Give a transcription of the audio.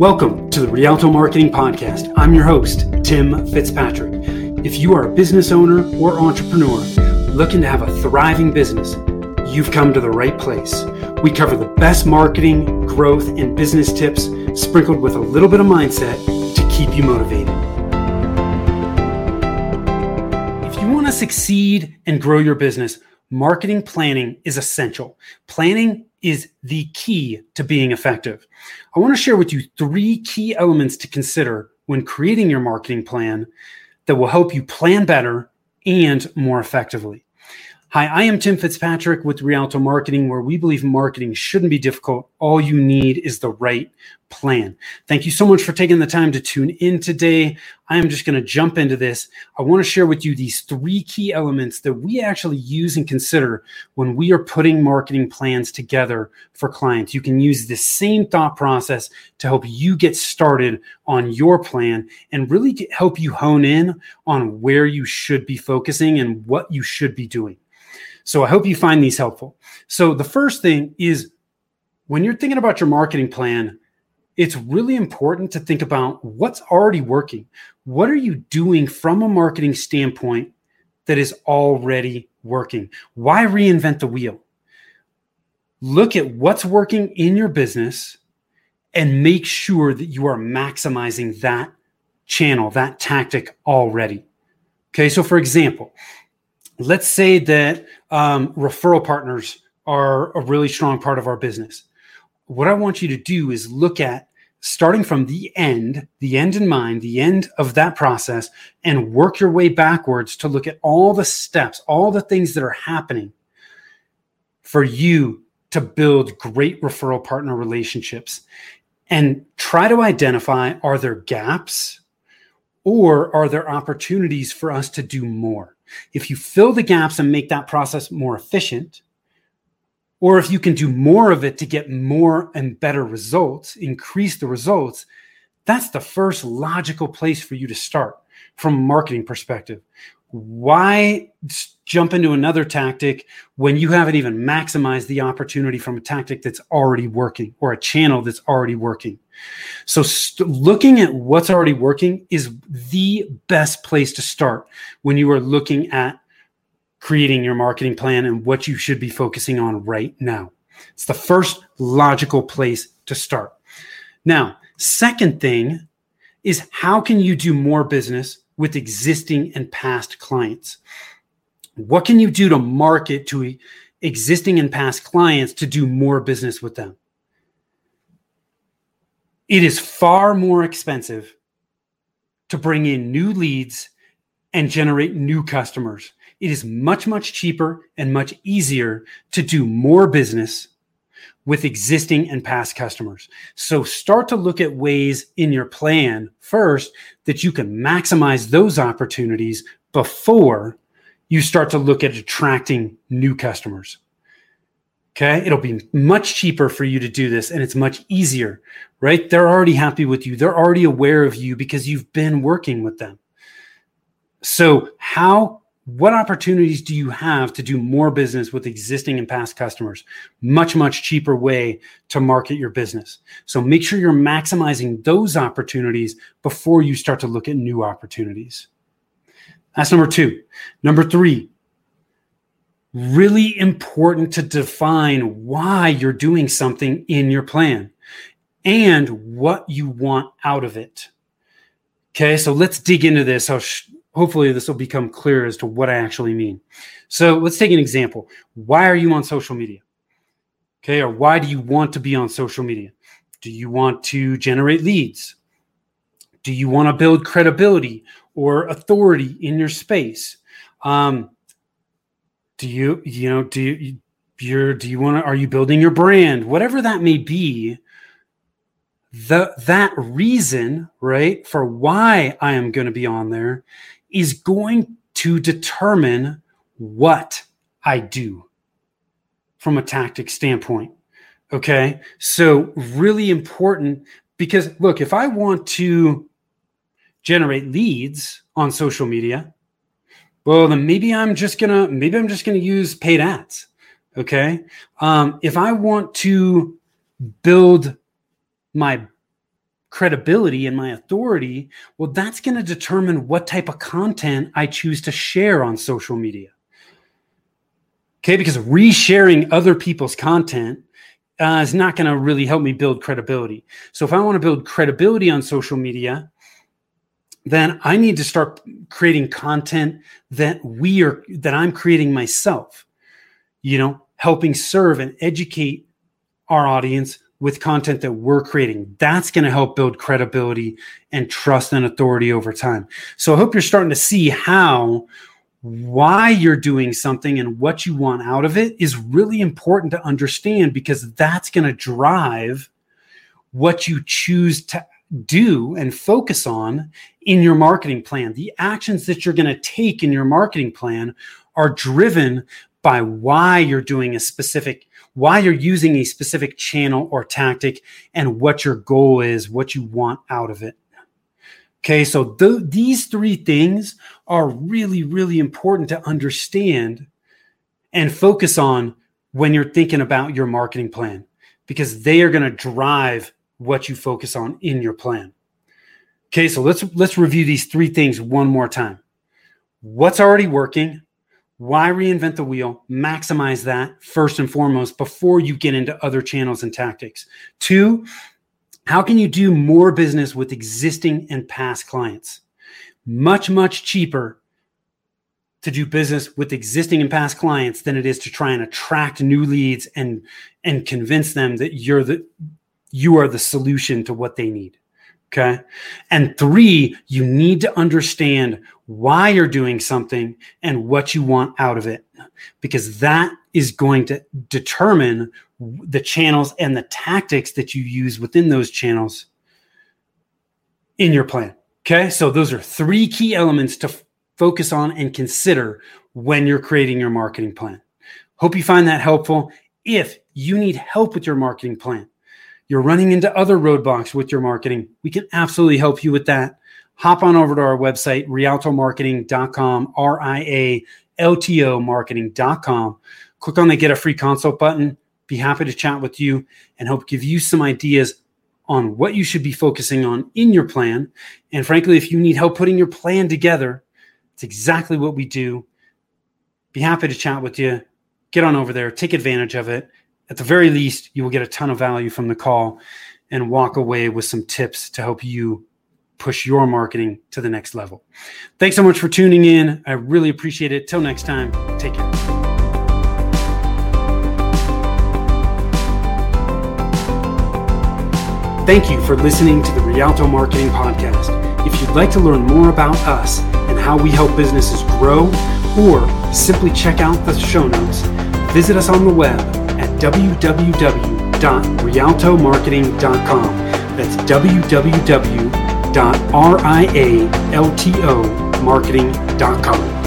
Welcome to the Rialto Marketing Podcast. I'm your host, Tim Fitzpatrick. If you are a business owner or entrepreneur looking to have a thriving business, you've come to the right place. We cover the best marketing, growth, and business tips sprinkled with a little bit of mindset to keep you motivated. If you want to succeed and grow your business, marketing planning is essential. Planning is the key to being effective. I want to share with you three key elements to consider when creating your marketing plan that will help you plan better and more effectively. Hi, I am Tim Fitzpatrick with Rialto Marketing, where we believe marketing shouldn't be difficult. All you need is the right plan. Thank you so much for taking the time to tune in today. I am just going to jump into this. I want to share with you these three key elements that we actually use and consider when we are putting marketing plans together for clients. You can use the same thought process to help you get started on your plan and really help you hone in on where you should be focusing and what you should be doing. So I hope you find these helpful. So the first thing is when you're thinking about your marketing plan, it's really important to think about what's already working. What are you doing from a marketing standpoint that is already working? Why reinvent the wheel? Look at what's working in your business and make sure that you are maximizing that channel, that tactic already. Okay, so for example, let's say that um, referral partners are a really strong part of our business. What I want you to do is look at starting from the end, the end in mind, the end of that process, and work your way backwards to look at all the steps, all the things that are happening for you to build great referral partner relationships and try to identify are there gaps or are there opportunities for us to do more? If you fill the gaps and make that process more efficient, or if you can do more of it to get more and better results, increase the results, that's the first logical place for you to start from a marketing perspective. Why jump into another tactic when you haven't even maximized the opportunity from a tactic that's already working or a channel that's already working? So, st- looking at what's already working is the best place to start when you are looking at creating your marketing plan and what you should be focusing on right now. It's the first logical place to start. Now, second thing is how can you do more business with existing and past clients? What can you do to market to existing and past clients to do more business with them? It is far more expensive to bring in new leads and generate new customers. It is much, much cheaper and much easier to do more business with existing and past customers. So start to look at ways in your plan first that you can maximize those opportunities before you start to look at attracting new customers. Okay. It'll be much cheaper for you to do this and it's much easier, right? They're already happy with you. They're already aware of you because you've been working with them. So, how, what opportunities do you have to do more business with existing and past customers? Much, much cheaper way to market your business. So, make sure you're maximizing those opportunities before you start to look at new opportunities. That's number two. Number three, really important to define why you're doing something in your plan and what you want out of it. Okay, so let's dig into this. Sh- hopefully, this will become clear as to what I actually mean. So, let's take an example. Why are you on social media? Okay, or why do you want to be on social media? Do you want to generate leads? Do you want to build credibility or authority in your space? Um, do you you know do you you're do you want to are you building your brand whatever that may be the that reason right for why i am going to be on there is going to determine what i do from a tactic standpoint okay? So really important because look if i want to generate leads on social media well then maybe i'm just gonna maybe i'm just gonna use paid ads okay? Um, if i want to build my credibility and my authority, well, that's going to determine what type of content I choose to share on social media. Okay, because resharing other people's content uh, is not going to really help me build credibility. So if I want to build credibility on social media, then I need to start creating content that we are that I'm creating myself. You know, helping serve and educate our audience with content that we're creating. That's going to help build credibility and trust and authority over time. So I hope you're starting to see how why you're doing something and what you want out of it is really important to understand because that's going to drive what you choose to do and focus on in your marketing plan. The actions that you're going to take in your marketing plan are driven by why you're doing a specific why you're using a specific channel or tactic and what your goal is, what you want out of it. Okay, so th- these three things are really, really important to understand and focus on when you're thinking about your marketing plan because they are going to drive what you focus on in your plan. Okay, so let's let's review these three things one more time. What's already working? Why reinvent the wheel? Maximize that first and foremost before you get into other channels and tactics. Two, how can you do more business with existing and past clients? Much, much cheaper to do business with existing and past clients than it is to try and attract new leads and and convince them that you're the you are the solution to what they need. Okay. And three, you need to understand why you're doing something and what you want out of it, because that is going to determine the channels and the tactics that you use within those channels in your plan. Okay. So those are three key elements to f- focus on and consider when you're creating your marketing plan. Hope you find that helpful. If you need help with your marketing plan, you're running into other roadblocks with your marketing, we can absolutely help you with that. Hop on over to our website, rialtomarketing.com, R I A L T O marketing.com. Click on the get a free consult button be happy to chat with you and help give you some ideas on what you should be focusing on in your plan. And frankly, if you need help putting your plan together, it's exactly what we do. Be happy to chat with you. Get on over there, take advantage of it. At the very least, you will get a ton of value from the call and walk away with some tips to help you push your marketing to the next level. Thanks so much for tuning in. I really appreciate it. Till next time, take care. Thank you for listening to the Rialto Marketing Podcast. If you'd like to learn more about us and how we help businesses grow, or simply check out the show notes, visit us on the web www.rialtomarketing.com. That's www.rialtomarketing.com.